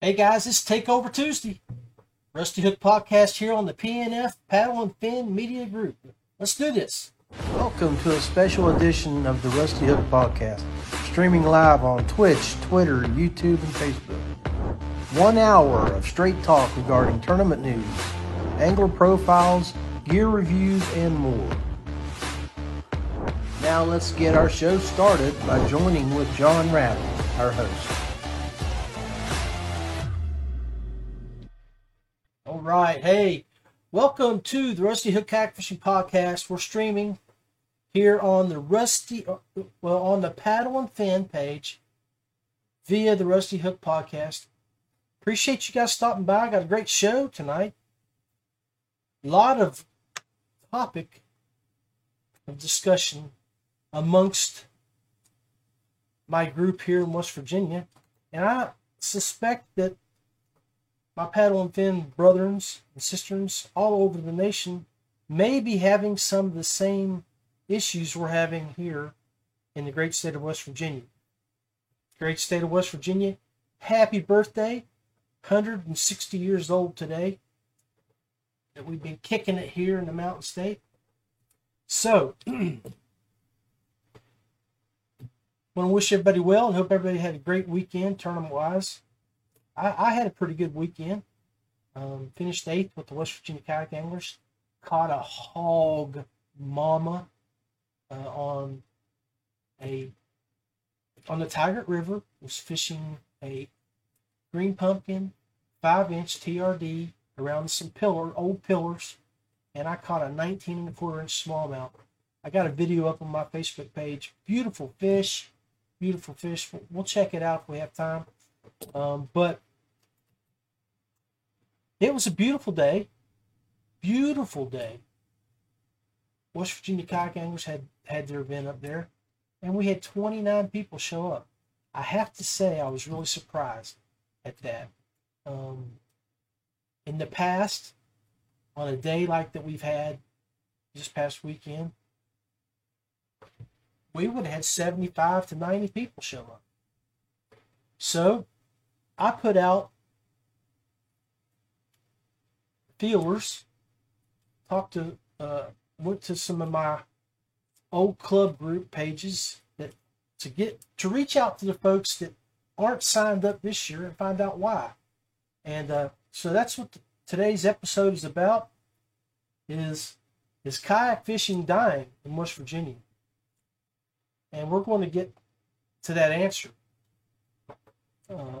Hey guys, it's Takeover Tuesday. Rusty Hook Podcast here on the PNF Paddle and Fin Media Group. Let's do this. Welcome to a special edition of the Rusty Hook Podcast, streaming live on Twitch, Twitter, YouTube, and Facebook. One hour of straight talk regarding tournament news, angler profiles, gear reviews, and more. Now let's get our show started by joining with John Rattle, our host. Right. Hey, welcome to the Rusty Hook Kayak Fishing Podcast. We're streaming here on the Rusty, well, on the Paddle and Fin page via the Rusty Hook Podcast. Appreciate you guys stopping by. Got a great show tonight. A lot of topic of discussion amongst my group here in West Virginia. And I suspect that my paddle and fin brothers and sisters all over the nation may be having some of the same issues we're having here in the great state of West Virginia. Great state of West Virginia, happy birthday. 160 years old today. That we've been kicking it here in the Mountain State. So, want to wish everybody well and hope everybody had a great weekend tournament wise. I, I had a pretty good weekend. Um, finished eighth with the West Virginia Kayak Anglers. Caught a hog mama uh, on a on the Tygart River. Was fishing a green pumpkin, five inch TRD around some pillar old pillars, and I caught a 19 and a quarter inch smallmouth. I got a video up on my Facebook page. Beautiful fish, beautiful fish. We'll check it out if we have time. Um, but it was a beautiful day. Beautiful day. West Virginia kayak anglers had had their event up there, and we had 29 people show up. I have to say, I was really surprised at that. Um, in the past, on a day like that we've had this past weekend, we would have had 75 to 90 people show up. So I put out feelers, talked to, uh, went to some of my old club group pages that to get to reach out to the folks that aren't signed up this year and find out why. And uh, so that's what the, today's episode is about. Is is kayak fishing dying in West Virginia? And we're going to get to that answer. Uh,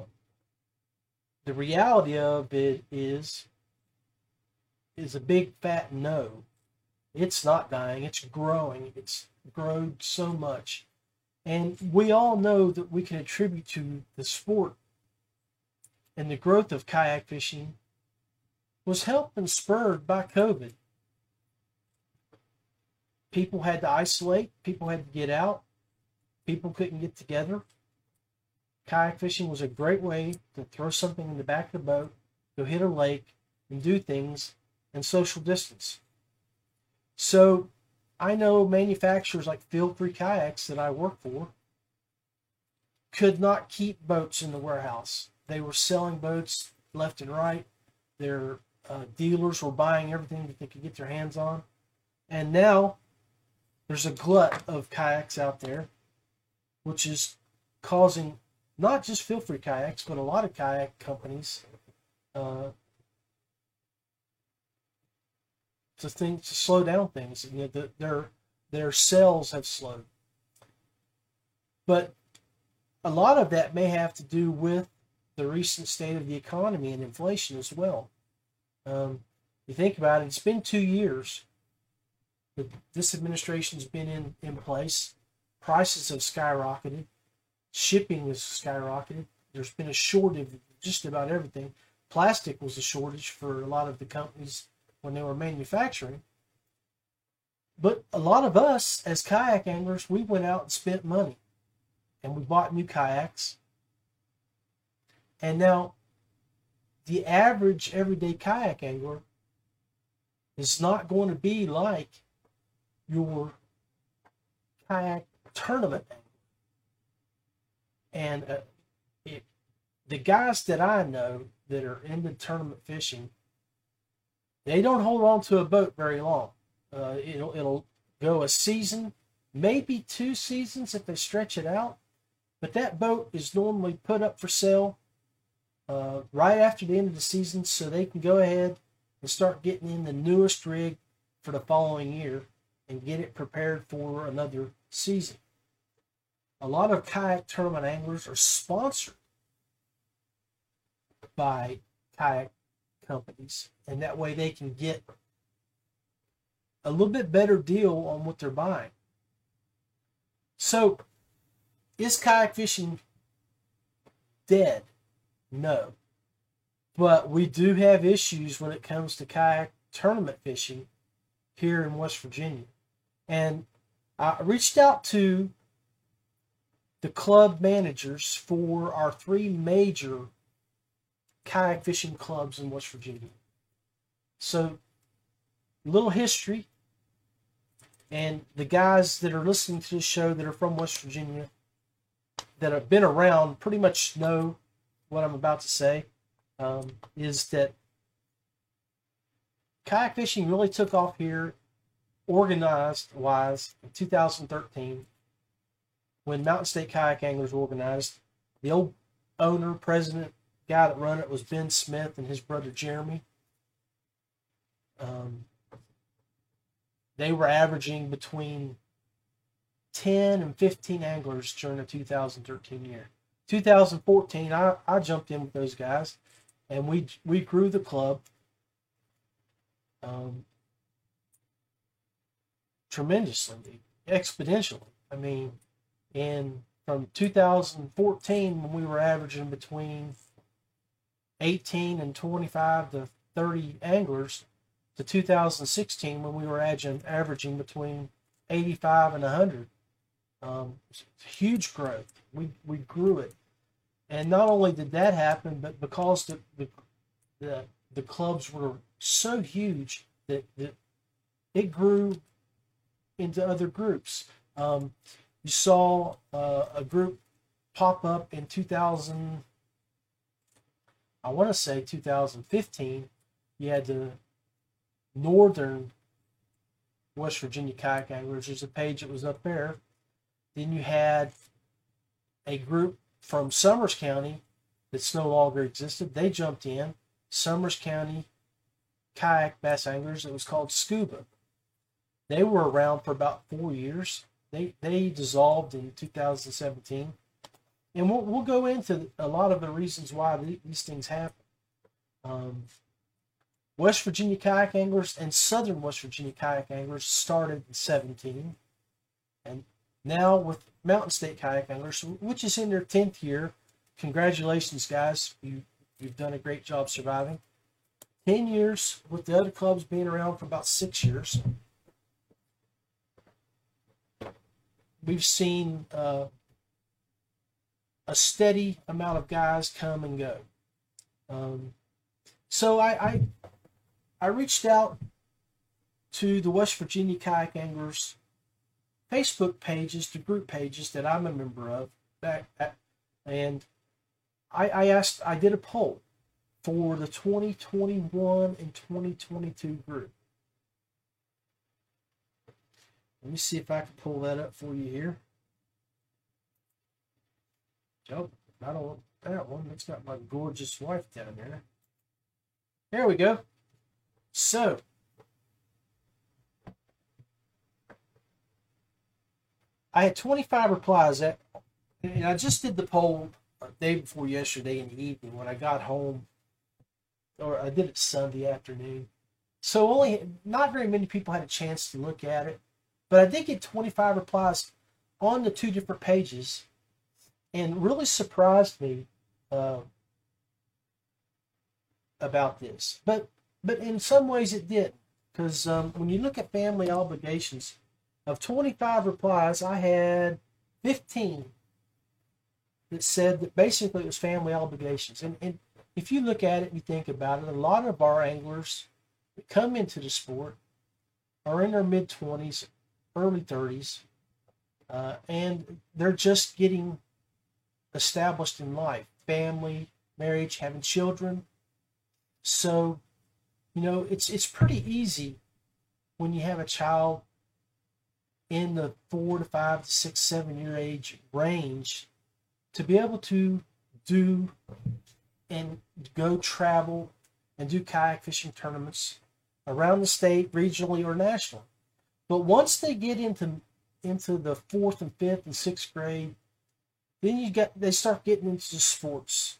the reality of it is is a big fat no. It's not dying, it's growing. It's grown so much. And we all know that we can attribute to the sport and the growth of kayak fishing was helped and spurred by COVID. People had to isolate, people had to get out, people couldn't get together. Kayak fishing was a great way to throw something in the back of the boat, go hit a lake, and do things and social distance. So I know manufacturers like Feel-Free Kayaks that I work for could not keep boats in the warehouse. They were selling boats left and right. Their uh, dealers were buying everything that they could get their hands on. And now there's a glut of kayaks out there, which is causing not just Feel-Free Kayaks, but a lot of kayak companies uh, to think to slow down things. You know, the, their their sales have slowed, but a lot of that may have to do with the recent state of the economy and inflation as well. Um, you think about it; it's been two years that this administration's been in in place. Prices have skyrocketed. Shipping has skyrocketed. There's been a shortage of just about everything. Plastic was a shortage for a lot of the companies when they were manufacturing. But a lot of us, as kayak anglers, we went out and spent money and we bought new kayaks. And now, the average everyday kayak angler is not going to be like your kayak tournament angler. And uh, it, the guys that I know that are into tournament fishing, they don't hold on to a boat very long. Uh, it'll it'll go a season, maybe two seasons if they stretch it out. But that boat is normally put up for sale uh, right after the end of the season, so they can go ahead and start getting in the newest rig for the following year and get it prepared for another season. A lot of kayak tournament anglers are sponsored by kayak companies, and that way they can get a little bit better deal on what they're buying. So, is kayak fishing dead? No. But we do have issues when it comes to kayak tournament fishing here in West Virginia. And I reached out to the club managers for our three major kayak fishing clubs in West Virginia. So, little history. And the guys that are listening to this show that are from West Virginia, that have been around, pretty much know what I'm about to say. Um, is that kayak fishing really took off here organized wise in 2013 when Mountain State Kayak Anglers organized. The old owner, president, guy that run it was Ben Smith and his brother Jeremy. Um, they were averaging between 10 and 15 anglers during the 2013 year. 2014, I, I jumped in with those guys and we we grew the club um, tremendously, exponentially. I mean, in from 2014 when we were averaging between 18 and 25 to 30 anglers to 2016 when we were averaging, between 85 and 100. Um, huge growth. We, we grew it. And not only did that happen, but because the, the, the, the clubs were so huge that, that it grew into other groups. Um, you saw uh, a group pop up in 2000, I want to say 2015. You had the Northern West Virginia Kayak Anglers. There's a page that was up there. Then you had a group from Summers County that's no longer existed. They jumped in. Summers County Kayak Bass Anglers. It was called Scuba. They were around for about four years. They they dissolved in 2017, and we'll we'll go into a lot of the reasons why these things happen. Um, West Virginia kayak anglers and Southern West Virginia kayak anglers started in 17, and now with Mountain State kayak anglers, which is in their 10th year. Congratulations, guys! You you've done a great job surviving. 10 years with the other clubs being around for about six years. we've seen uh, a steady amount of guys come and go. Um, so I, I, I reached out to the West Virginia kayak anglers Facebook pages, the group pages that I'm a member of back at, and I, I asked I did a poll for the 2021 and 2022 group. Let me see if I can pull that up for you here. Nope, I don't want that one. It's got my gorgeous wife down there. There we go. So, I had 25 replies. That, and I just did the poll day before yesterday in the evening when I got home, or I did it Sunday afternoon. So only not very many people had a chance to look at it. But I did get 25 replies on the two different pages and really surprised me uh, about this. But but in some ways it did because um, when you look at family obligations, of 25 replies, I had 15 that said that basically it was family obligations. And, and if you look at it and you think about it, a lot of our anglers that come into the sport are in their mid 20s early 30s, uh, and they're just getting established in life family, marriage, having children. So, you know, it's it's pretty easy when you have a child in the four to five to six, seven year age range to be able to do and go travel and do kayak fishing tournaments around the state, regionally, or nationally. But once they get into into the fourth and fifth and sixth grade, then you get they start getting into sports,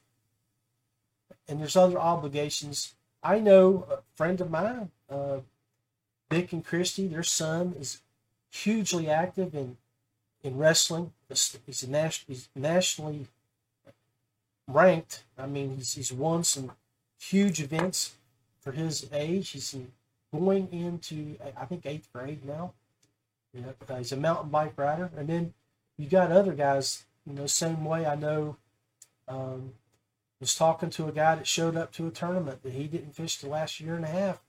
and there's other obligations. I know a friend of mine, uh, and Christy, their son is hugely active in in wrestling. He's a national he's nationally ranked. I mean, he's he's won some huge events for his age. He's in going into I think eighth grade now. You know, he's a mountain bike rider, and then you got other guys. You know, same way. I know. Um, was talking to a guy that showed up to a tournament that he didn't fish the last year and a half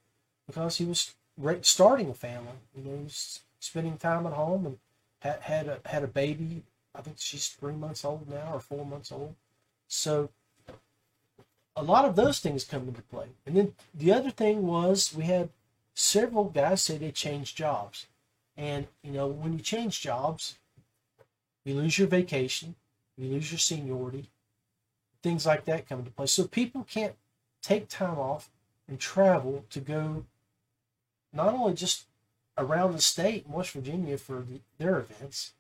because he was starting a family. You know, spending time at home and had had a had a baby. I think she's three months old now or four months old. So a lot of those things come into play. And then the other thing was we had several guys say they changed jobs. And you know, when you change jobs, you lose your vacation, you lose your seniority, things like that come into play. So people can't take time off and travel to go not only just around the state in West Virginia for the, their events,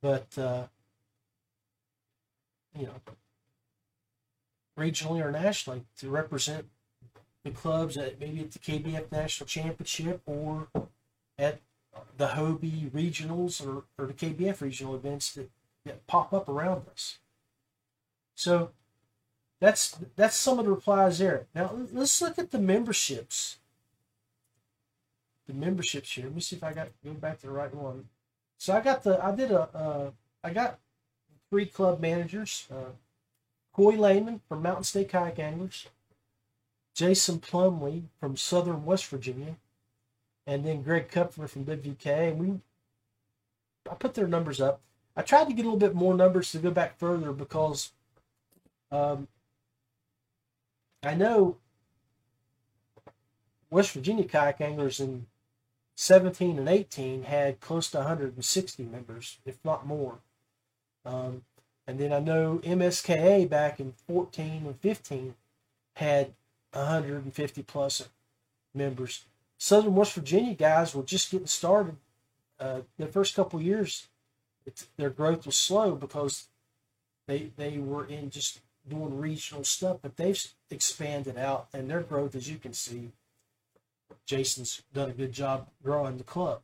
but uh, you know, regionally or nationally to represent the clubs at maybe at the KBF National Championship or at the Hobie regionals or, or the KBF regional events that, that pop up around us. So that's that's some of the replies there. Now let's look at the memberships. The memberships here. Let me see if I got go back to the right one. So I got the I did a uh, I got three club managers. Uh, Coy Lehman from Mountain State Kayak Anglers, Jason Plumley from Southern West Virginia, and then Greg Kupfer from WK. And we, I put their numbers up. I tried to get a little bit more numbers to go back further because um, I know West Virginia kayak anglers in 17 and 18 had close to 160 members, if not more. Um, and then I know MSKA back in 14 and 15 had 150 plus members. Southern West Virginia guys were just getting started. Uh, the first couple years, their growth was slow because they they were in just doing regional stuff, but they've expanded out, and their growth, as you can see, Jason's done a good job growing the club.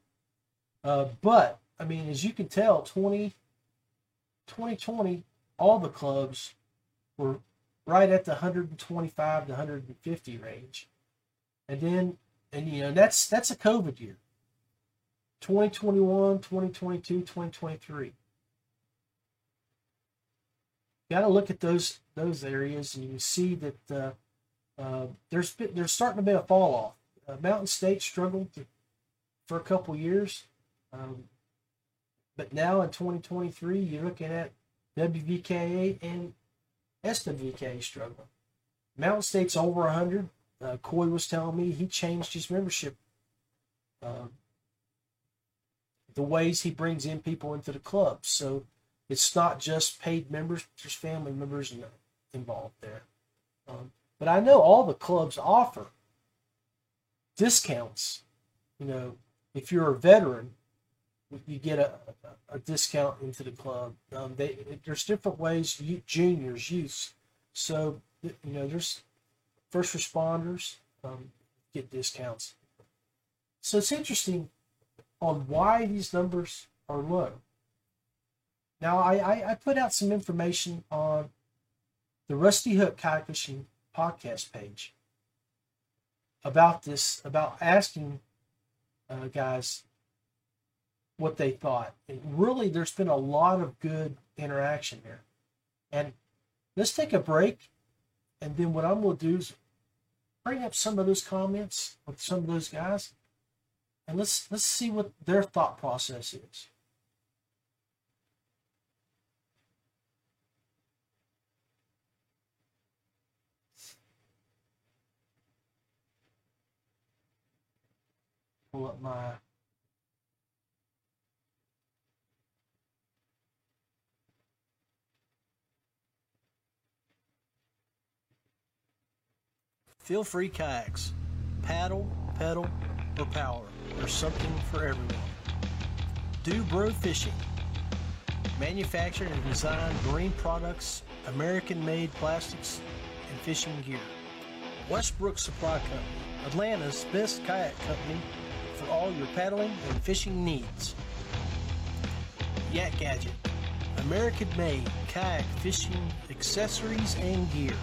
Uh, but I mean, as you can tell, 20, 2020, all the clubs were right at the 125 to 150 range. And then, and you know, that's that's a COVID year. 2021, 2022, 2023. Got to look at those those areas, and you see that uh, uh, there's been, there's starting to be a fall off. Uh, Mountain State struggled to, for a couple years, um, but now in 2023, you're looking at WVKA and SWK struggling. Mountain State's over 100. Uh, Coy was telling me he changed his membership. Uh, the ways he brings in people into the club. So it's not just paid members, there's family members involved there. Um, but I know all the clubs offer discounts. You know, if you're a veteran, you get a, a discount into the club. Um, they, there's different ways, juniors, youths. So, you know, there's first responders um, get discounts. So it's interesting on why these numbers are low. Now, I, I, I put out some information on the Rusty Hook Fishing podcast page about this, about asking uh, guys what they thought. And really, there's been a lot of good interaction there. And let's take a break. And then what I'm going to do is bring up some of those comments with some of those guys. And let's let's see what their thought process is. Pull up my Feel free kayaks. Paddle, pedal, or power. There's something for everyone. Do Bro Fishing. Manufactured and designed marine products, American made plastics, and fishing gear. Westbrook Supply Company, Atlanta's best kayak company for all your paddling and fishing needs. Yak Gadget, American made kayak fishing accessories and gear.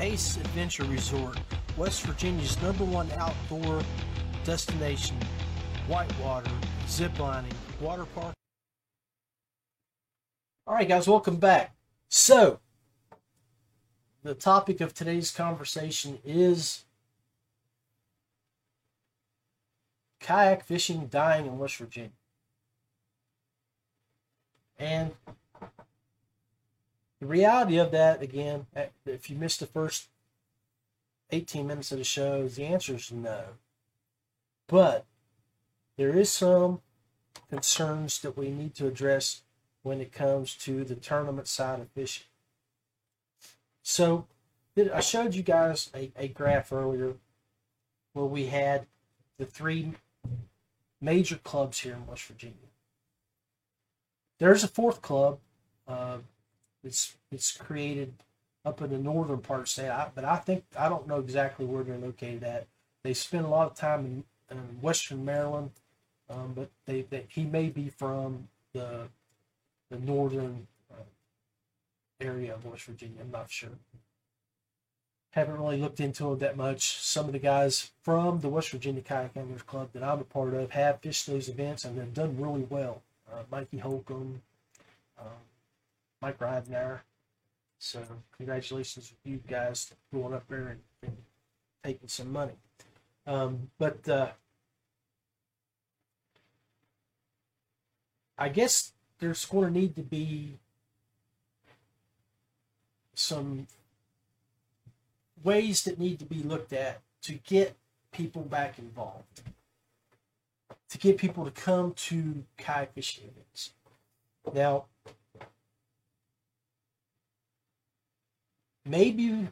Ace Adventure Resort, West Virginia's number one outdoor destination, whitewater, ziplining, water park. All right, guys, welcome back. So, the topic of today's conversation is kayak fishing dying in West Virginia. And the reality of that, again, eh, if you missed the first 18 minutes of the show, the answer is no. But there is some concerns that we need to address when it comes to the tournament side of fishing. So I showed you guys a, a graph earlier where we had the three major clubs here in West Virginia. There's a fourth club. Uh, it's it's created up in the northern part of state, I, but I think I don't know exactly where they're located at. They spend a lot of time in, in Western Maryland, um, but they, they, he may be from the the northern uh, area of West Virginia. I'm not sure. Haven't really looked into it that much. Some of the guys from the West Virginia Kayak Anglers Club that I'm a part of have fished those events and they've done really well. Uh, Mikey Holcomb, um, Mike Ridenauer. So congratulations you guys going up there and, and taking some money. Um, but uh, I guess there's going to need to be some ways that need to be looked at to get people back involved, to get people to come to kayak fishing events. Now, maybe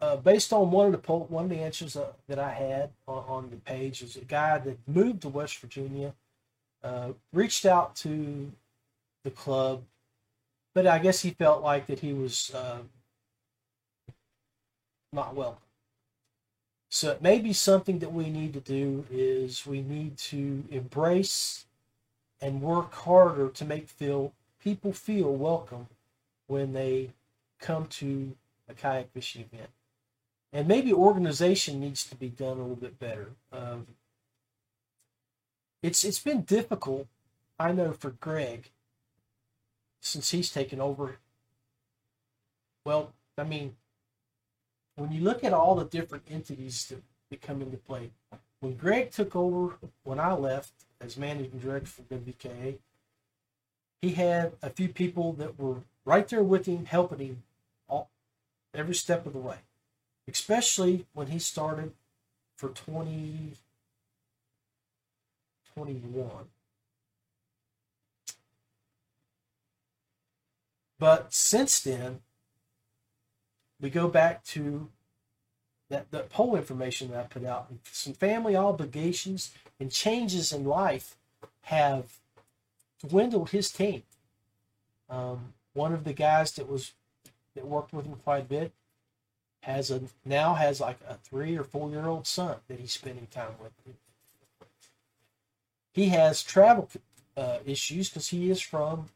uh, based on one of the poll, one of the answers uh, that I had on, on, the page is a guy that moved to West Virginia, uh, reached out to the club, but I guess he felt like that he was uh, not welcome. So it may be something that we need to do is we need to embrace and work harder to make feel people feel welcome when they come to a kayak fishing event. And maybe organization needs to be done a little bit better. Um, it's it's been difficult, I know, for Greg since he's taken over. Well, I mean, when you look at all the different entities that, that come into play, when Greg took over, when I left as managing director for WKA, he had a few people that were right there with him, helping him every step of the way, especially when he started for 2021. But since then, we go back to that, that poll information that I put out. Some family obligations and changes in life have dwindled his team. Um, one of the guys that was that worked with him quite a bit has a now has like a three or four year old son that he's spending time with. He has travel uh, issues because he is from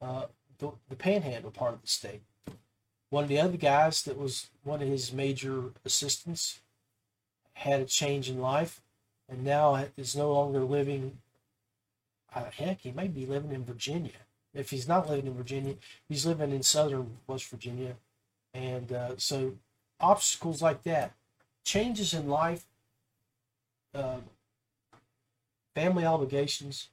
uh, the, the panhandle part of the state. One of the other guys that was one of his major assistants had a change in life and now is no longer living. Uh, heck, he may be living in Virginia if he's not living in Virginia, he's living in southern West Virginia. And uh, so obstacles like that, changes in life, uh, family obligations,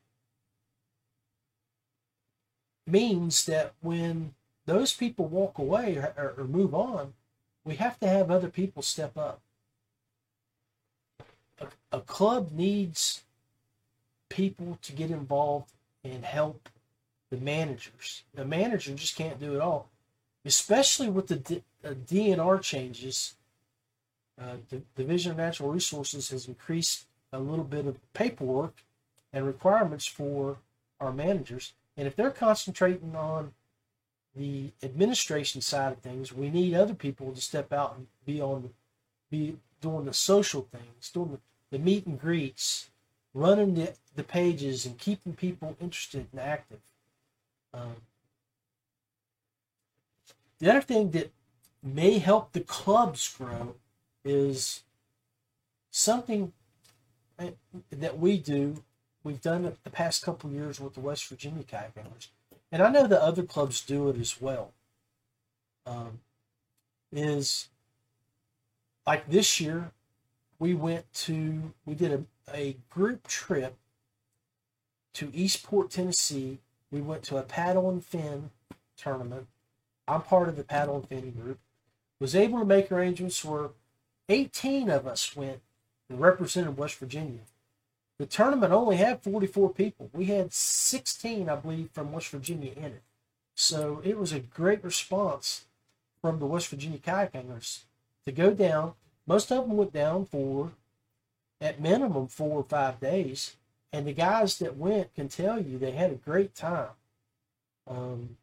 means that when those people walk away or, or, move on, we have to have other people step up. A, a club needs people to get involved and help the managers. The manager just can't do it all, especially with the D- uh, DNR changes. Uh, the Division of Natural Resources has increased a little bit of paperwork and requirements for our managers. And if they're concentrating on the administration side of things, we need other people to step out and be on be doing the social things, doing the, the meet and greets, running the, the pages and keeping people interested and active. Um, the other thing that may help the clubs grow is something that we do. We've done it the past couple years with the West Virginia Kayak Anglers, and I know the other clubs do it as well. Um, is like this year, we went to we did a, a group trip to Eastport, Tennessee we went to a paddle and fin tournament. I'm part of the paddle and fin group. Was able to make arrangements where 18 of us went and represented West Virginia. The tournament only had 44 people. We had 16, I believe, from West Virginia in it. So it was a great response from the West Virginia kayak anglers to go down. Most of them went down for, at minimum, four or five days. And the guys that went can tell you they had a great time. Um,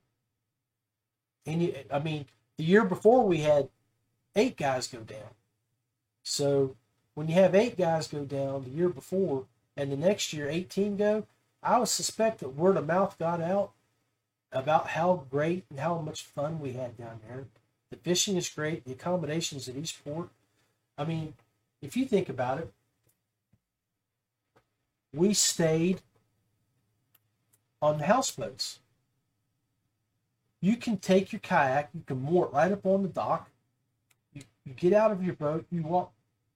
and you, I mean, the year before we had eight guys go down. So when you have eight guys go down the year before, and the next year 18 go, I would suspect that word of mouth got out about how great and how much fun we had down there. The fishing is great, the accommodations at Eastport. I mean, if you think about it, we stayed on the houseboats. You can take your kayak, you can moor it right up on the dock. You, you get out of your boat, you walk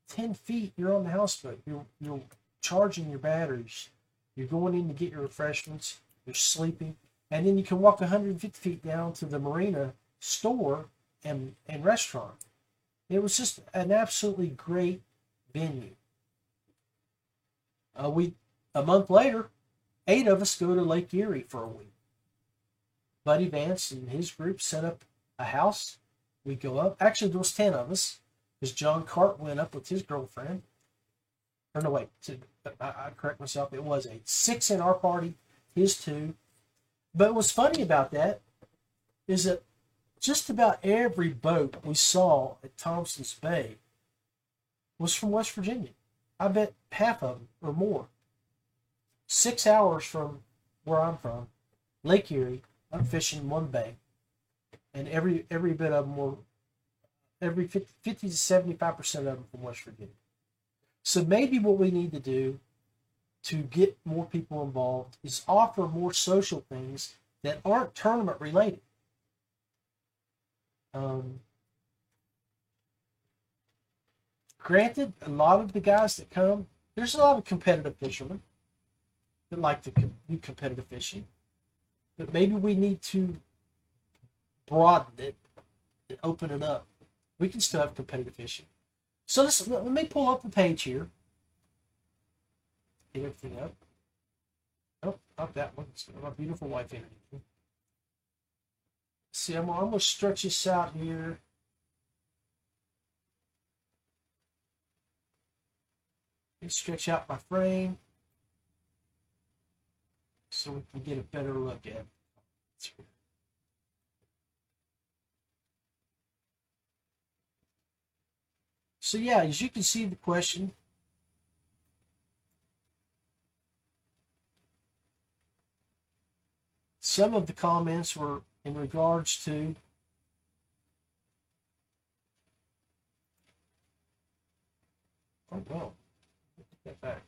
10 feet, you're on the houseboat. You're, you're charging your batteries. You're going in to get your refreshments. You're sleeping. And then you can walk 150 feet down to the marina store and, and restaurant. It was just an absolutely great venue. Uh, we a month later, eight of us go to Lake Erie for a week. Buddy Vance and his group set up a house. We go up. Actually, there was ten of us because John Cart went up with his girlfriend. Or no, wait, I, I correct myself. It was eight. Six in our party, his two. But what's funny about that is that just about every boat we saw at Thompson's Bay was from West Virginia. I bet half of them or more. Six hours from where I'm from, Lake Erie, I'm fishing one bay, and every every bit of them were every 50, 50 to 75 percent of them from West Virginia. So maybe what we need to do to get more people involved is offer more social things that aren't tournament related. Um, granted, a lot of the guys that come, there's a lot of competitive fishermen that like to do competitive fishing, but maybe we need to broaden it and open it up. We can still have competitive fishing. So this, let me pull up the page here. Get everything up. Oh, not that one. It's my beautiful wife interview. See, I'm, I'm going to stretch this out here. Stretch out my frame so we can get a better look at it. So yeah, as you can see the question, some of the comments were in regards to oh well, get back.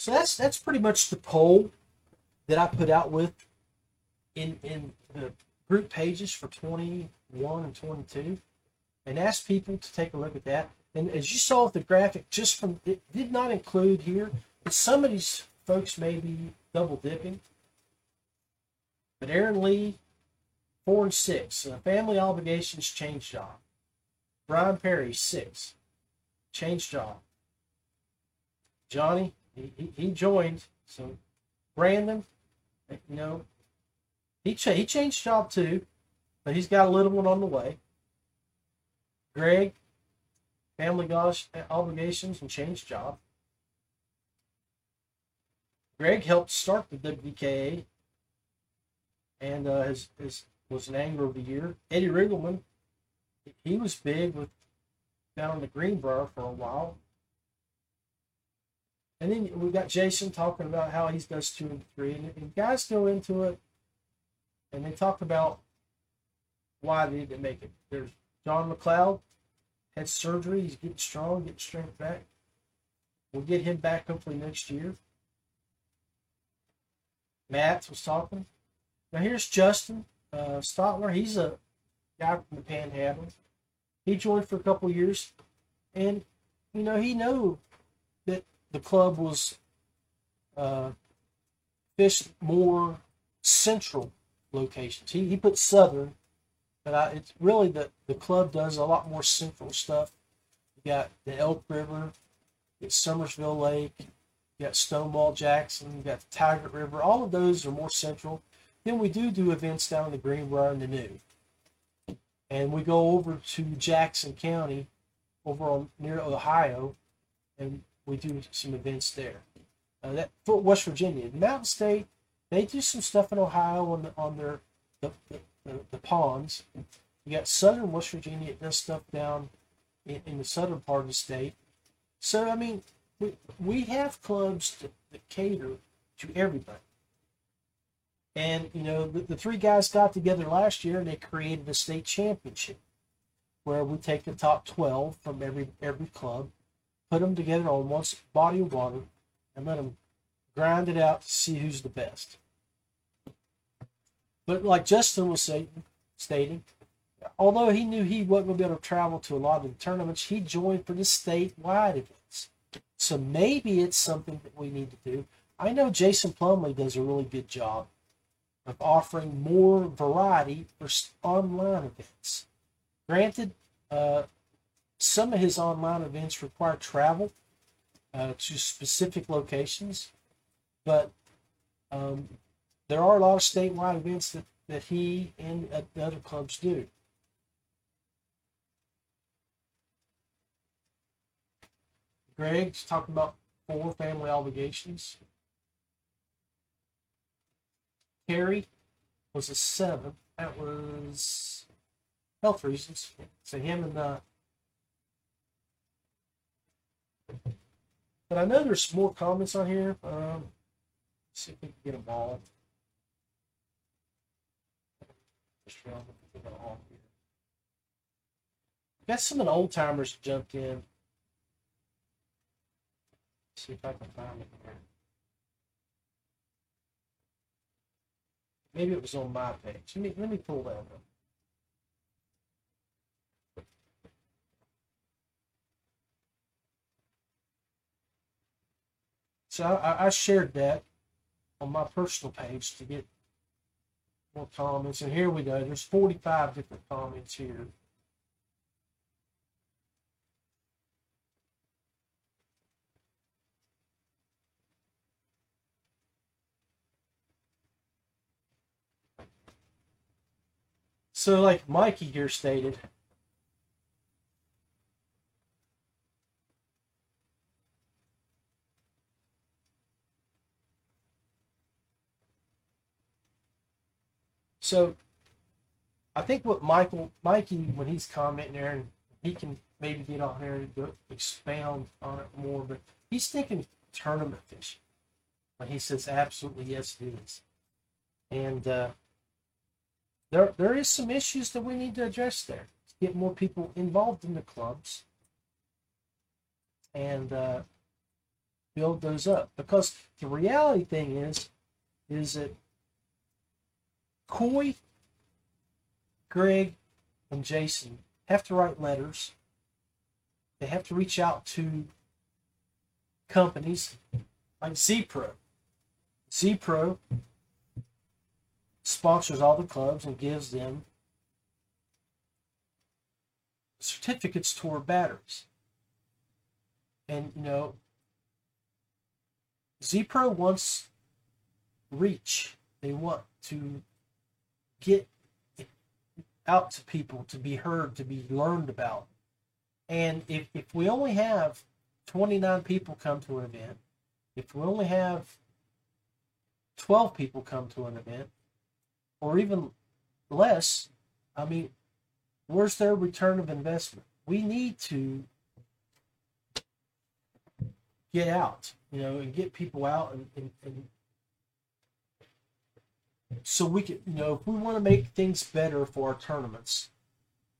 So that's that's pretty much the poll that I put out with in in the group pages for 21 and 22 and asked people to take a look at that. And as you saw with the graphic, just from it did not include here, but some of these folks may be double dipping. But Aaron Lee, four and six, uh, family obligations, change job. Brian Perry, six, change job. Johnny, he, he, joined. So Brandon, you know, he cha- he changed job too, but he's got a little one on the way. Greg, family gosh obligations and changed job. Greg helped start the WKA and uh, was an angler of the year. Eddie Riggleman, he was big with down in the Greenbrier for a while. And then we got Jason talking about how he does two and three, and, and guys go into it, and they talk about why they didn't make it. There's John McLeod had surgery. He's getting strong, getting strength back. We'll get him back hopefully next year. Matt was talking. Now here's Justin uh, Stotler. He's a guy from the Panhandle. He joined for a couple years, and you know he knew the club was uh, fish more central locations. He he put southern, but I, it's really the the club does a lot more central stuff. You got the Elk River, you got Summersville Lake, you got Stonewall Jackson, you got the Tygart River. All of those are more central. Then we do do events down in the Greenbrier and the New, and we go over to Jackson County, over on near Ohio, and we do some events there. Uh, that for West Virginia, the Mountain State, they do some stuff in Ohio on the, on their the, the, the ponds. You got Southern West Virginia does stuff down in, in the southern part of the state. So I mean, we we have clubs that, that cater to everybody. And you know, the, the three guys got together last year and they created a state championship where we take the top twelve from every every club, put them together on one body of water, and let them grind it out to see who's the best. But like Justin was saying, stating, although he knew he wasn't going to be able to travel to a lot of the tournaments, he joined for the statewide events. So maybe it's something that we need to do. I know Jason Plumley does a really good job of offering more variety for online events. Granted, uh, some of his online events require travel uh, to specific locations, but um, there are a lot of statewide events that, that he and uh, the other clubs do. Greg's talking about four family obligations. Carrie was a seven. That was health reasons. So him and uh but I know there's more comments on here. Um see if we can get them all. Got some of the old timers jumped in. See if I can find it here. Maybe it was on my page. Let me let me pull that up. So I, I shared that on my personal page to get more comments. And here we go. There's 45 different comments here. So, like Mikey here stated, so I think what Michael, Mikey, when he's commenting there, and he can maybe get on there and go expound on it more, but he's thinking tournament fishing when he says absolutely yes it is, and uh, there there is some issues that we need to address there. to Get more people involved in the clubs and uh, build those up. Because the reality thing is, is that Coy, Greg, and Jason have to write letters. They have to reach out to companies like Z-Pro. Z-Pro sponsors all the clubs and gives them certificates toward batteries. And you know, Z-Pro wants reach. They want to get out to people to be heard, to be learned about. And if, if we only have 29 people come to an event, if we only have 12 people come to an event, or even less, I mean, where's their return of investment? We need to get out, you know, and get people out and, and, and so we could, you know, if we want to make things better for our tournaments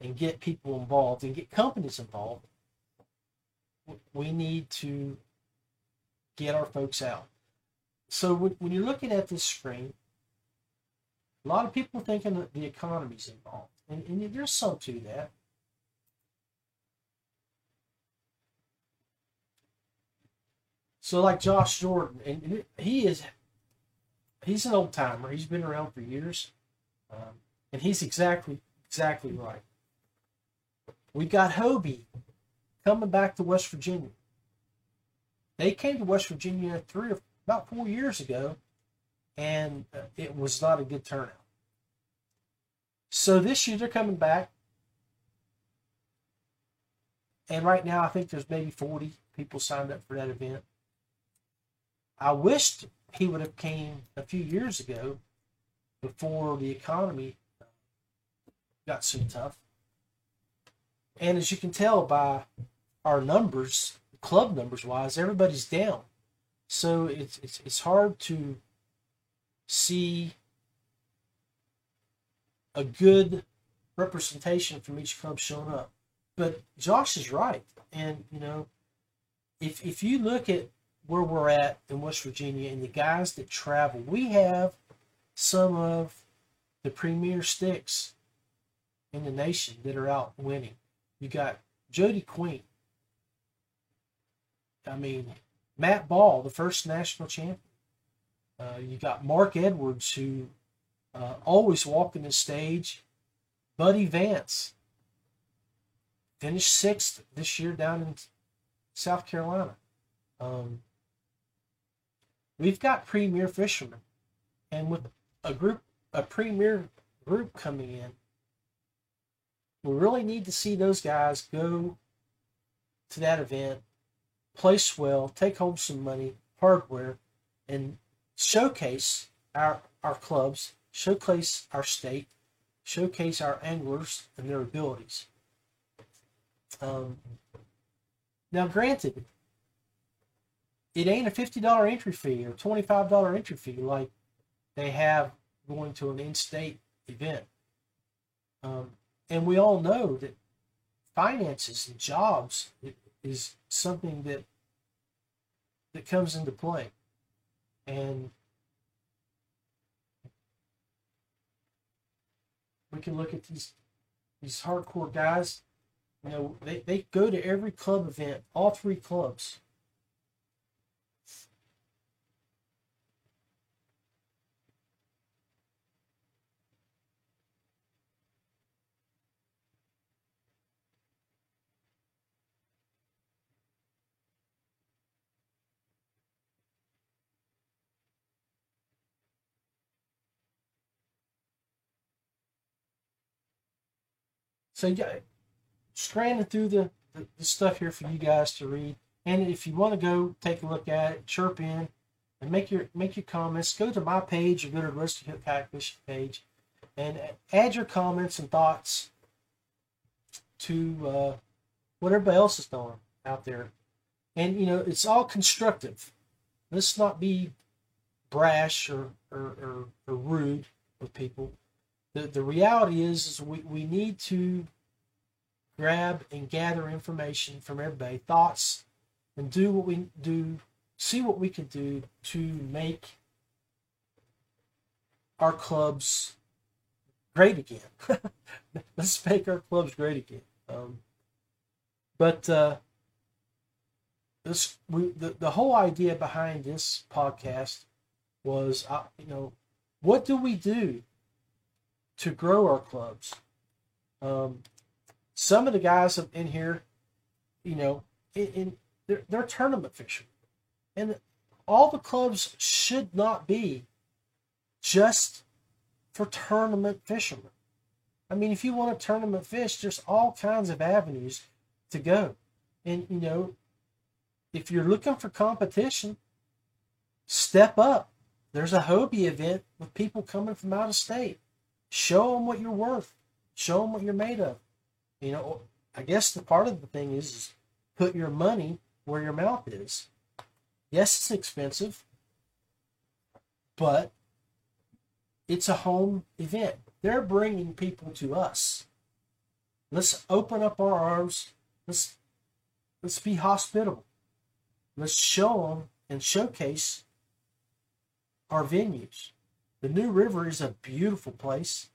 and get people involved and get companies involved, we need to get our folks out. So when you're looking at this screen, a lot of people thinking that the economy's involved, and, and there's some to that. So, like Josh Jordan, and he is he's an old timer. He's been around for years, um, and he's exactly exactly right. We got Hobie coming back to West Virginia. They came to West Virginia three or about four years ago, and uh, it was not a good turnout. So this year they're coming back, and right now I think there's maybe 40 people signed up for that event. I wished he would have came a few years ago before the economy uh, got so tough. And as you can tell by our numbers, club numbers wise, everybody's down. So it's it's it's hard to see a good representation from each club showing up. But Josh is right. And you know, if if you look at where we're at in West Virginia and the guys that travel, we have some of the premier sticks in the nation that are out winning. You got Jody Queen. I mean, Matt Ball, the first national champion. Uh, you got Mark Edwards, who uh, always walking the stage. Buddy Vance finished sixth this year down in South Carolina. Um, we've got premier fishermen, and with a group, a premier group coming in, we really need to see those guys go to that event, place well, take home some money, hardware, and showcase our our clubs, showcase our state, showcase our anglers and their abilities. Um, now, granted, it ain't a fifty dollar entry fee or twenty five dollar entry fee like they have going to an in state event. Um, and we all know that finances and jobs is something that that comes into play. And we can look at these these hardcore guys. You know they, they go to every club event all three clubs So yeah, scrambling through the, the, the, stuff here for you guys to read. And if you want to go take a look at it, chirp in and make your make your comments. Go to my page or go to the Rusty Hook Catfish page and add your comments and thoughts to uh, what everybody else is doing out there. And you know, it's all constructive. Let's not be brash or, or, or, or rude with people the, the reality is, is we, we need to grab and gather information from everybody, thoughts, and do what we do, see what we can do to make our clubs great again. Let's make our clubs great again. Um, but uh, this we the, the whole idea behind this podcast was uh, you know what do we do to grow our clubs. Um, some of the guys in here, you know, in, in they're, they're tournament fishing, and all the clubs should not be just for tournament fishermen. I mean, if you want to tournament fish, there's all kinds of avenues to go. And, you know, if you're looking for competition, step up. There's a Hobie event with people coming from out of state. Show them what you're worth. Show them what you're made of. You know, I guess the part of the thing is, is put your money where your mouth is. Yes, it's expensive, but it's a home event. They're bringing people to us. Let's open up our arms. Let's let's be hospitable. Let's show them and showcase our venues. The New River is a beautiful place,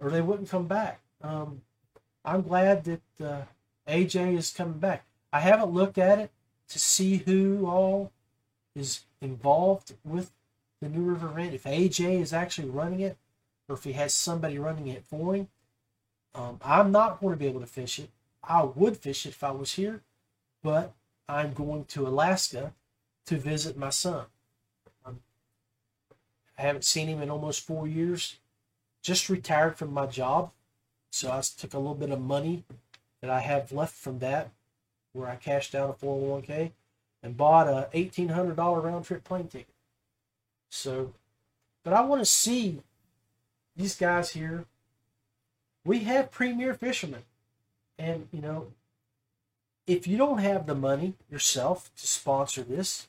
or they wouldn't come back. Um, I'm glad that uh, AJ is coming back. I haven't looked at it to see who all is involved with the New River Rent, if AJ is actually running it, or if he has somebody running it for him, um, I'm not going to be able to fish it. I would fish it if I was here, but I'm going to Alaska to visit my son. I haven't seen him in almost four years. Just retired from my job, so I took a little bit of money that I have left from that, where I cashed out a 401k and bought a $1,800 round trip plane ticket. So, but I want to see these guys here. We have premier fishermen. And, you know, if you don't have the money yourself to sponsor this,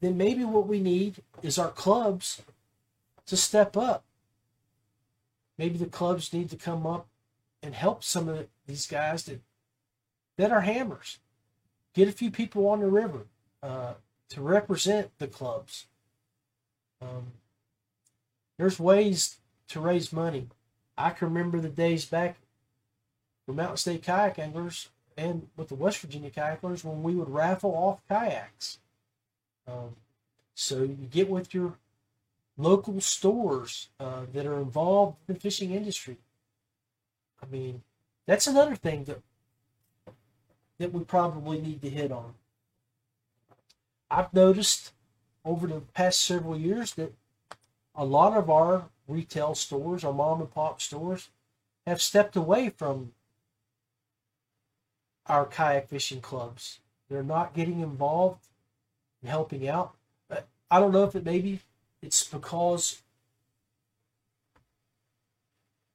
then maybe what we need is our clubs to step up. Maybe the clubs need to come up and help some of these guys that that are hammers. Get a few people on the river uh, to represent the clubs. Um, there's ways to raise money. I can remember the days back for Mountain State kayak anglers and with the West Virginia kayakers when we would raffle off kayaks. Um, so you get with your local stores uh, that are involved in the fishing industry. I mean, that's another thing that that we probably need to hit on. I've noticed over the past several years that a lot of our retail stores, our mom and pop stores, have stepped away from our kayak fishing clubs. They're not getting involved in helping out. I don't know if it maybe it's because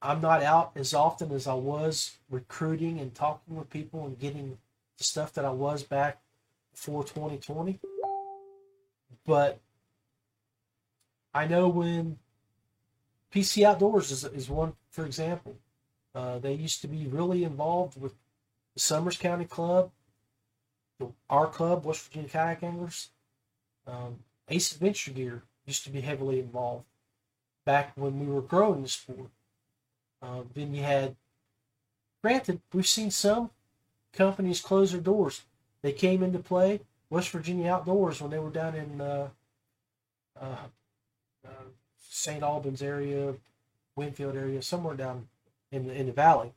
I'm not out as often as I was recruiting and talking with people and getting the stuff that I was back before 2020. But I know when PC Outdoors is, is one, for example, uh, they used to be really involved with the Summers County Club, our club, West Virginia Kayak Anglers. Um, Ace Adventure Gear used to be heavily involved back when we were growing the sport. Uh, then you had, granted, we've seen some companies close their doors. They came into play, West Virginia Outdoors, when they were down in uh, uh, uh St. Albans area, Winfield area, somewhere down in the, in the valley.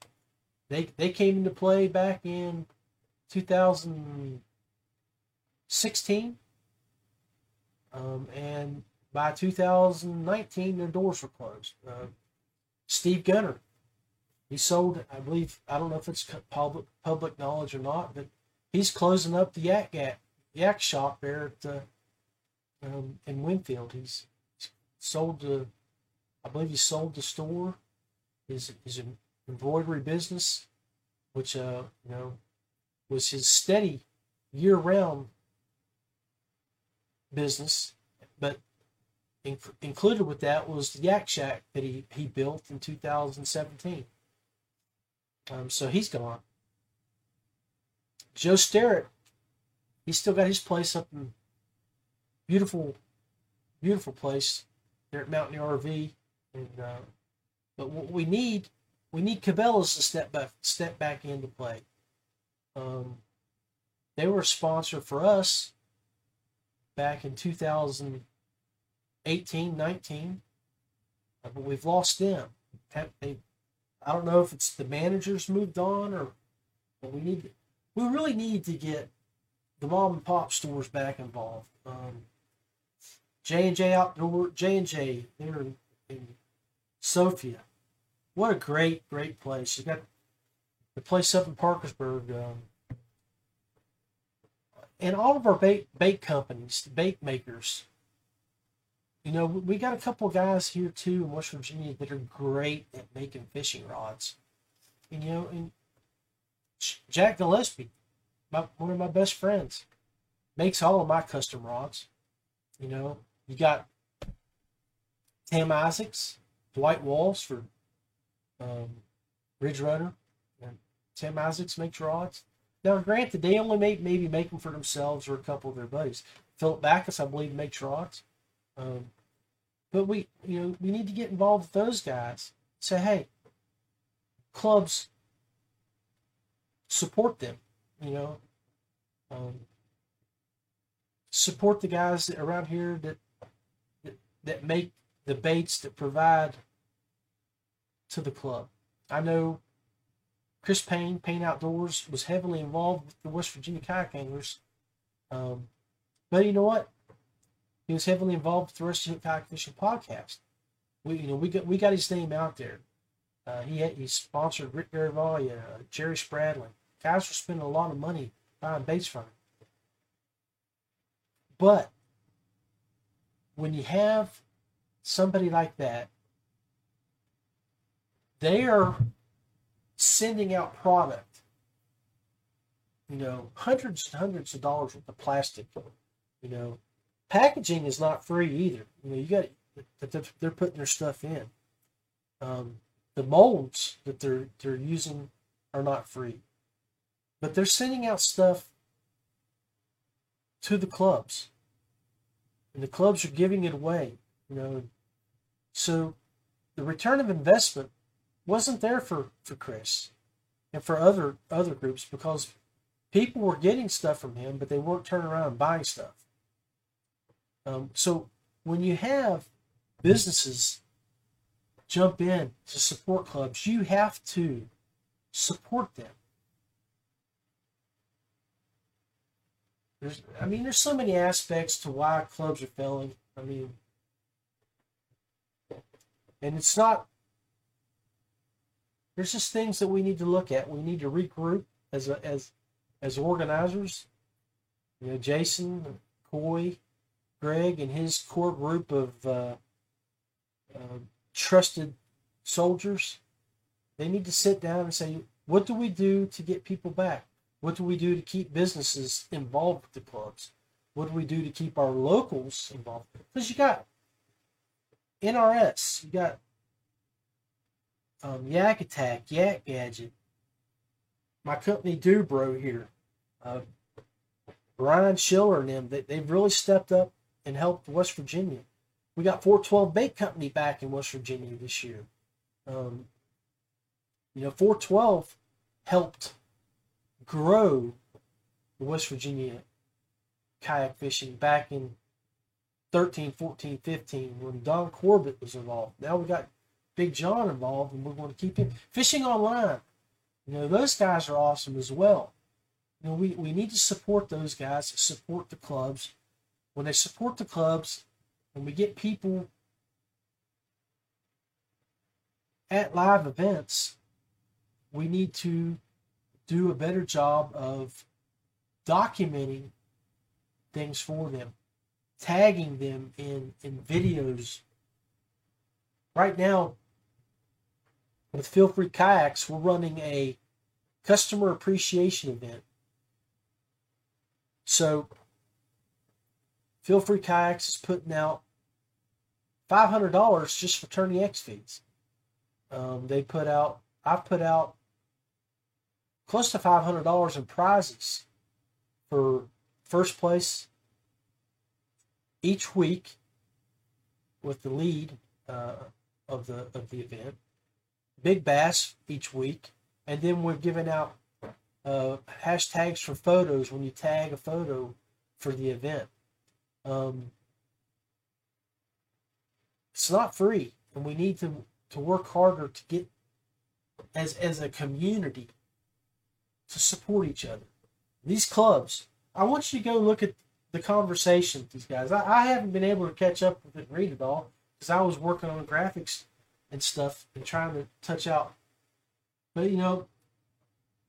They, they came into play back in 2016. Um, and by 2019, their doors were closed. Uh, Steve Gunner, he sold, I believe, I don't know if it's public public knowledge or not, but he's closing up the yak yak, yak shop there at uh, um, in Winfield. He's sold the, I believe he sold the store, his his embroidery business, which uh you know was his steady year round business, but in, included with that was the Yak Shack that he, he built in 2017. Um, so he's gone. Joe Starrett, he's still got his place up in beautiful, beautiful place there at Mountain RV. And uh, but what we need, we need Cabela's to step back, step back into play. Um, they were a sponsor for us back in 2018, 19, uh, but we've lost them. They, I don't know if it's the managers moved on or, but we need, we really need to get the mom and pop stores back involved. Um, J and J Outdoor, J and J, they're in, in Sophia. What a great, great place! You got the place up in Parkersburg. Um, and all of our bait bait companies, bait makers, you know, we got a couple guys here too in West Virginia that are great at making fishing rods. And you know, and Jack Gillespie, my, one of my best friends, makes all of my custom rods. You know, you got Tim Isaacs, Dwight Walls for um, Ridge Runner, and Tim Isaacs makes rods. Now, granted, they only make maybe make them for themselves or a couple of their buddies. Philip Backus, I believe, makes rods. Um, but we, you know, we need to get involved with those guys. Say, hey, clubs support them. You know, um, support the guys around here that that make the baits that provide to the club. I know Chris Payne, Payne Outdoors, was heavily involved with the West Virginia kayak anglers. Um, but you know what? He was heavily involved with the Rusty Hook Kayak Fishing Podcast. We, you know, we got we got his name out there. Uh, he he sponsored Rick Garavaglia, uh, Jerry Spradlin. Guys were spending a lot of money buying baits from him. But when you have somebody like that, they are sending out product, you know, hundreds and hundreds of dollars worth of plastic. You know, packaging is not free either. You know, you got that they're putting their stuff in. Um, the molds that they're they're using are not free, but they're sending out stuff to the clubs, and the clubs are giving it away. You know, so the return of investment wasn't there for for Chris and for other other groups because people were getting stuff from him, but they weren't turning around and buying stuff. Um, so when you have businesses jump in to support clubs, you have to support them. There's, I mean, there's so many aspects to why clubs are failing. I mean, and it's not. There's just things that we need to look at. We need to regroup as a, as as organizers. You know, Jason, Coy, Greg, and his core group of uh, uh, trusted soldiers. They need to sit down and say, what do we do to get people back? What do we do to keep businesses involved with the clubs? What do we do to keep our locals involved? Because you got NRS, you got um, Yak Attack, Yak Gadget, my company Dubro here, uh, Brian Schiller and them, they, they've really stepped up and helped West Virginia. We got 412 Bait Company back in West Virginia this year. Um, you know, 412 helped grow the West Virginia kayak fishing back in 13, 14, 15 when Don Corbett was involved. Now we got Big John involved and we're going to keep him fishing online. You know, those guys are awesome as well. You know, we, we need to support those guys, support the clubs. When they support the clubs, when we get people at live events, we need to do a better job of documenting things for them, tagging them in, in videos. Right now, with Feel Free Kayaks, we're running a customer appreciation event. So, Feel Free Kayaks is putting out five hundred dollars just for Tourney X feeds. Um, they put out. I've put out close to five hundred dollars in prizes for first place each week with the lead uh, of the of the event. Big bass each week, and then we're giving out uh, hashtags for photos when you tag a photo for the event. Um, it's not free, and we need to to work harder to get as as a community to support each other. These clubs, I want you to go look at the conversation with these guys. I, I haven't been able to catch up with it and read it all because I was working on graphics and stuff and trying to touch out. But you know,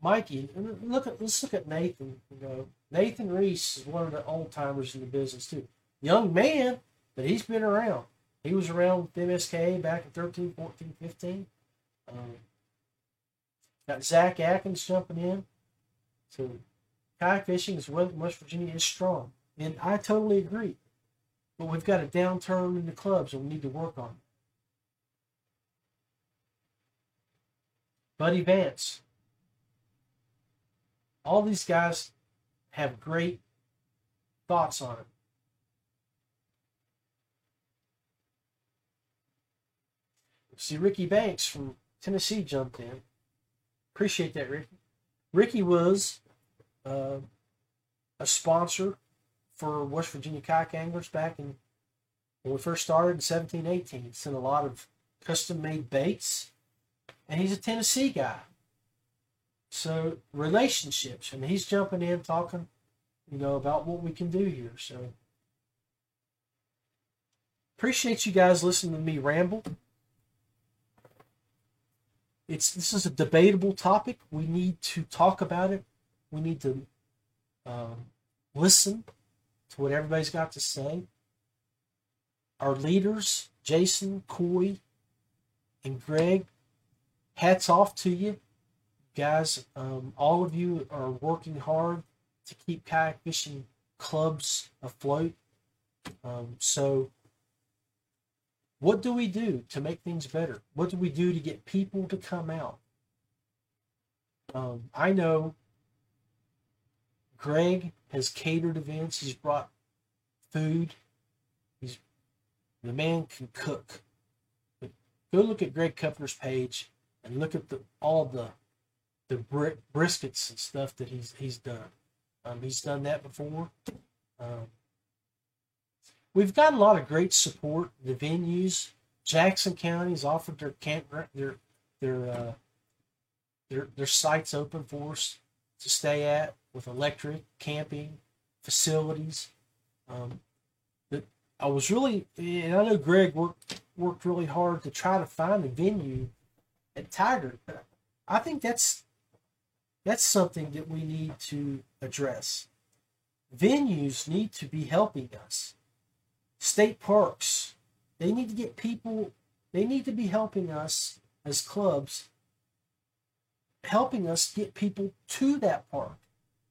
Mikey, look at let's look at Nathan. You know, Nathan Reese is one of the old timers in the business too. Young man, but he's been around. He was around with MSK back in 13, 14, 15. Um, got Zach Atkins jumping in. So kayak fishing is West Virginia is strong. And I totally agree. But we've got a downturn in the clubs and we need to work on it. Buddy Vance. All these guys have great thoughts on it. See, Ricky Banks from Tennessee jumped in. Appreciate that, Ricky. Ricky was uh, a sponsor for West Virginia kayak anglers back in when we first started in 1718. Sent a lot of custom made baits, and he's a Tennessee guy. So relationships, and he's jumping in talking, you know, about what we can do here. So appreciate you guys listening to me ramble. It's this is a debatable topic. We need to talk about it. We need to um, listen to what everybody's got to say. Our leaders, Jason, Coy, and Greg, hats off to you. Guys, um, all of you are working hard to keep kayak fishing clubs afloat. Um, so, what do we do to make things better? What do we do to get people to come out? Um, I know Greg has catered events. He's brought food. He's the man can cook. But go look at Greg Kupner's page and look at the all the the br- briskets and stuff that he's he's done. Um, he's done that before. Um, we've got a lot of great support. The venues, Jackson County has offered their camp their their uh, their their sites open for us to stay at with electric camping facilities. Um, that I was really, and I know Greg worked worked really hard to try to find a venue But I think that's that's something that we need to address. Venues need to be helping us. State parks, they need to get people. They need to be helping us as clubs, helping us get people to that park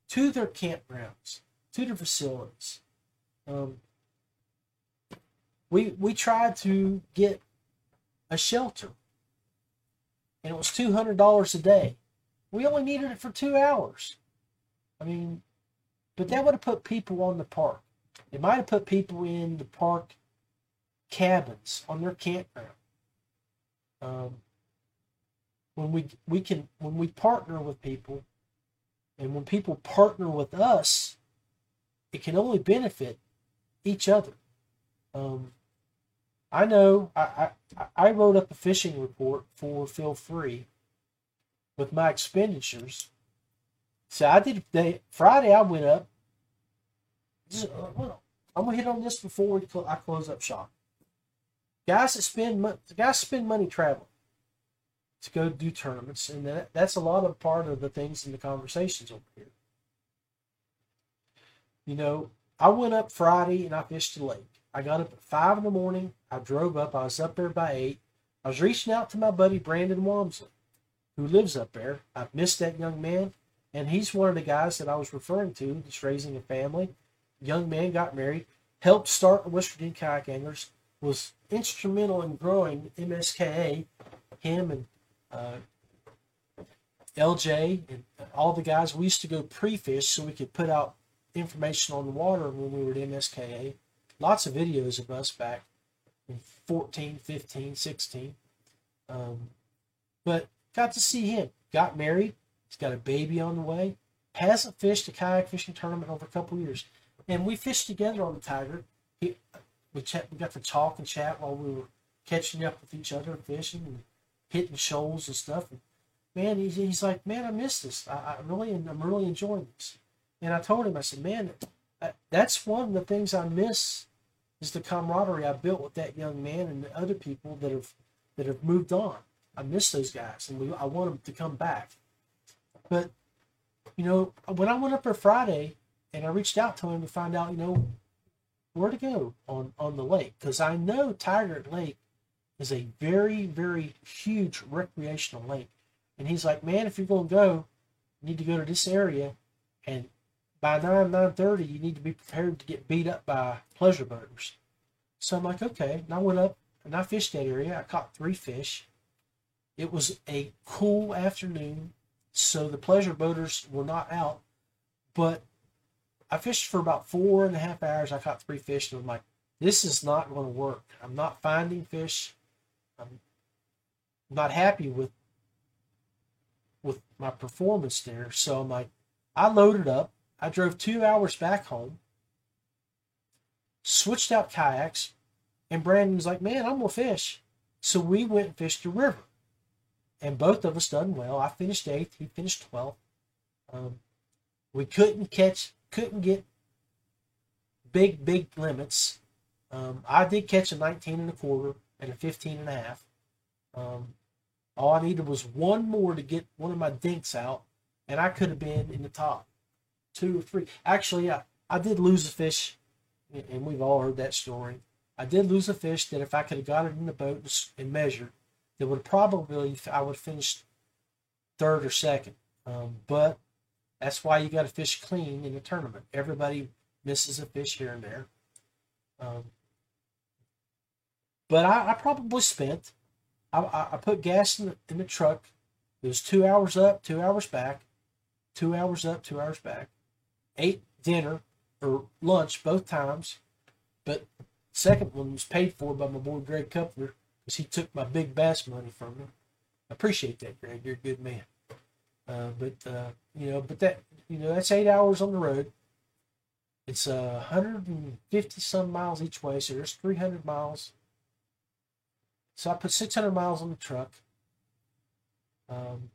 to their campgrounds, to their facilities. Um, we we tried to get a shelter, and it was two hundred dollars a day. We only needed it for two hours. I mean, but that would have put people on the park. It might have put people in the park cabins on their campground. Um, when we we can when we partner with people and when people partner with us, it can only benefit each other. Um, I know I, I, I wrote up a fishing report for Feel Free with my expenditures. So I did day Friday. I went up. Uh, I'm gonna hit on this before we I close up shop. Guys that spend the guys spend money traveling to go do tournaments, and that, that's a lot of part of the things in the conversations over here. You know, I went up Friday and I fished the lake. I got up at five in the morning. I drove up. I was up there by eight. I was reaching out to my buddy Brandon Wamsley, who lives up there. I've missed that young man, and he's one of the guys that I was referring to. He's raising a family. Young man got married, helped start the West Virginia Kayak Anglers, was instrumental in growing MSKA. Him and uh, LJ and all the guys, we used to go pre-fish so we could put out information on the water when we were at MSKA. Lots of videos of us back in 14, 15, 16. Um, but got to see him. Got married. He's got a baby on the way. Hasn't fished a kayak fishing tournament over a couple years. And we fished together on the Tygart. He, we, chat, we got to talk and chat while we were catching up with each other and fishing. And hitting shoals and stuff. And man, he's, he's like, man, I miss this. I, I really, I'm really enjoying this. And I told him, I said, man, that's one of the things I miss is the camaraderie I built with that young man and the other people that have that have moved on. I miss those guys, and we, I want them to come back. But you know, when I went up there Friday and I reached out to him to find out, you know, where to go on on the lake because I know Tygart Lake is a very, very huge recreational lake. And he's like, man, if you're to go, you need to go to this area. And by 9, 9.30, you need to be prepared to get beat up by pleasure boaters. So I'm like, okay. And I went up and I fished that area. I caught three fish. It was a cool afternoon. So the pleasure boaters were not out. But I fished for about four and a half hours. I caught three fish. And I'm like, this is not going to work. I'm not finding fish. I'm not happy with with my performance there. So I'm like, I loaded up. I drove two hours back home, switched out kayaks, And Brandon was like, man, I'm going to fish. So we went and fished the river. And both of us done well. I finished eighth. He finished 12th. Um, we couldn't catch, couldn't get big, big limits. Um, I did catch a 19 and a quarter and a 15 and a half. Um, all I needed was one more to get one of my dinks out, and I could have been in the top two or three. Actually, I, I did lose a fish, and we've all heard that story. I did lose a fish that if I could have got it in the boat and measured, that would probably I would have finished third or second. Um, but that's why you got to fish clean in a tournament. Everybody misses a fish here and there. Um, but I, I, probably spent. I, I put gas in the, in the truck. It was two hours up, two hours back, two hours up, two hours back. Ate dinner or lunch both times, but second one was paid for by my boy Greg Kupfer because he took my big bass money from me. I appreciate that, Greg. You're a good man. Uh, but uh, you know, but that you know that's eight hours on the road. It's uh, 150 some miles each way, so there's 300 miles. So I put 600 miles on the truck. Um,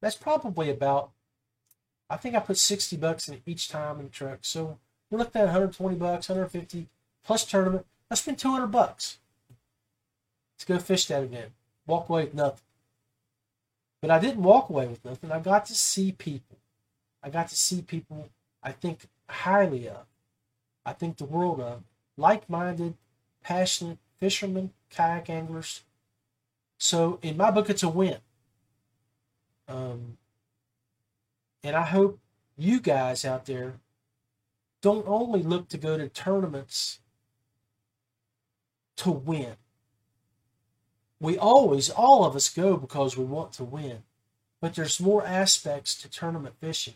that's probably about. I think I put 60 bucks in each time in the truck. So we're looking at 120 bucks, 150 plus tournament. I spent 200 bucks to go fish that again. Walk away with nothing. But I didn't walk away with nothing. I got to see people. I got to see people I think highly of. I think the world of. Like minded, passionate fishermen, kayak anglers. So in my book, it's a win. Um, and I hope you guys out there don't only look to go to tournaments to win we always, all of us go because we want to win. But there's more aspects to tournament fishing.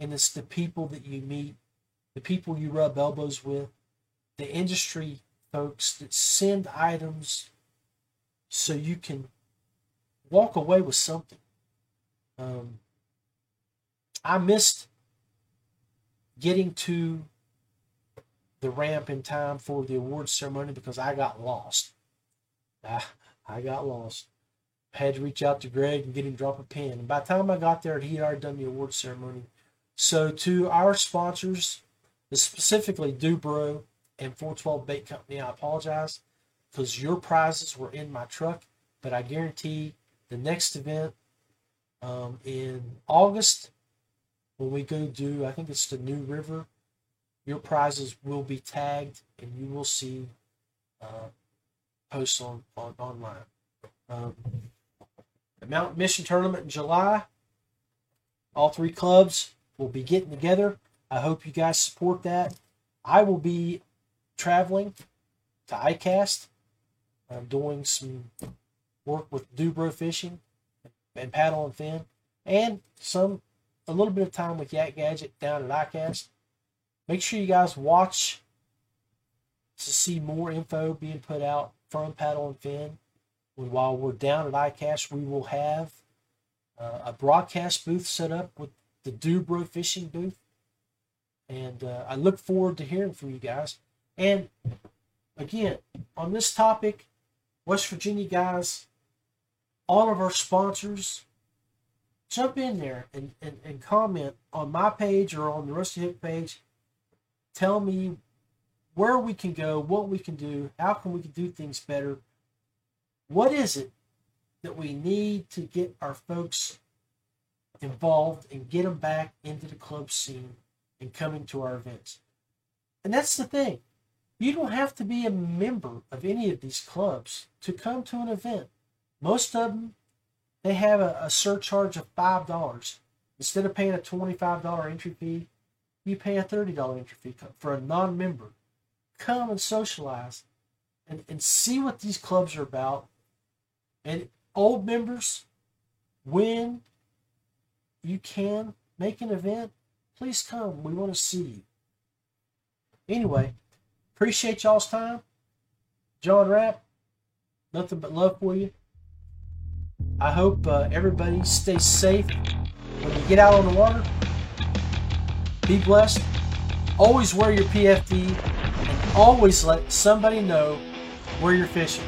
And it's the people that you meet, the people you rub elbows with, the industry folks that send items so you can walk away with something. Um, I missed getting to the ramp in time for the awards ceremony because I got lost. Ah, I got lost. I had to reach out to Greg and get him to drop a pin. And by the time I got there, he had already done the award ceremony. So to our sponsors, specifically Dubro and 412 Bait Company, I apologize because your prizes were in my truck. But I guarantee the next event um, in August, when we go do, I think it's the New River, your prizes will be tagged and you will see uh, posts on, on online. Um, the Mountain Mission Tournament in July. All three clubs will be getting together. I hope you guys support that. I will be traveling to ICAST. I'm doing some work with Dubro Fishing and Paddle and Fin, and some a little bit of time with Yak Gadget down at ICAST. Make sure you guys watch to see more info being put out from Paddle and Fin. And while we're down at ICAST, we will have uh, a broadcast booth set up with the Dubro fishing booth. And uh, I look forward to hearing from you guys. And again, on this topic, West Virginia guys, all of our sponsors, jump in there and, and, and comment on my page or on the Rusty Hook page. Tell me where we can go, what we can do, how can we do things better. What is it that we need to get our folks involved and get them back into the club scene and coming to our events? And that's the thing. You don't have to be a member of any of these clubs to come to an event. Most of them, they have a, a surcharge of $5. Instead of paying a $25 entry fee, you pay a $30 entry fee for a non member come and socialize and, and see what these clubs are about. And old members, when you can make an event, please come. We want to see you. Anyway, appreciate y'all's time. John Rapp, nothing but love for you. I hope uh, everybody stays safe when you get out on the water. Be blessed. Always wear your PFD and always let somebody know where you're fishing.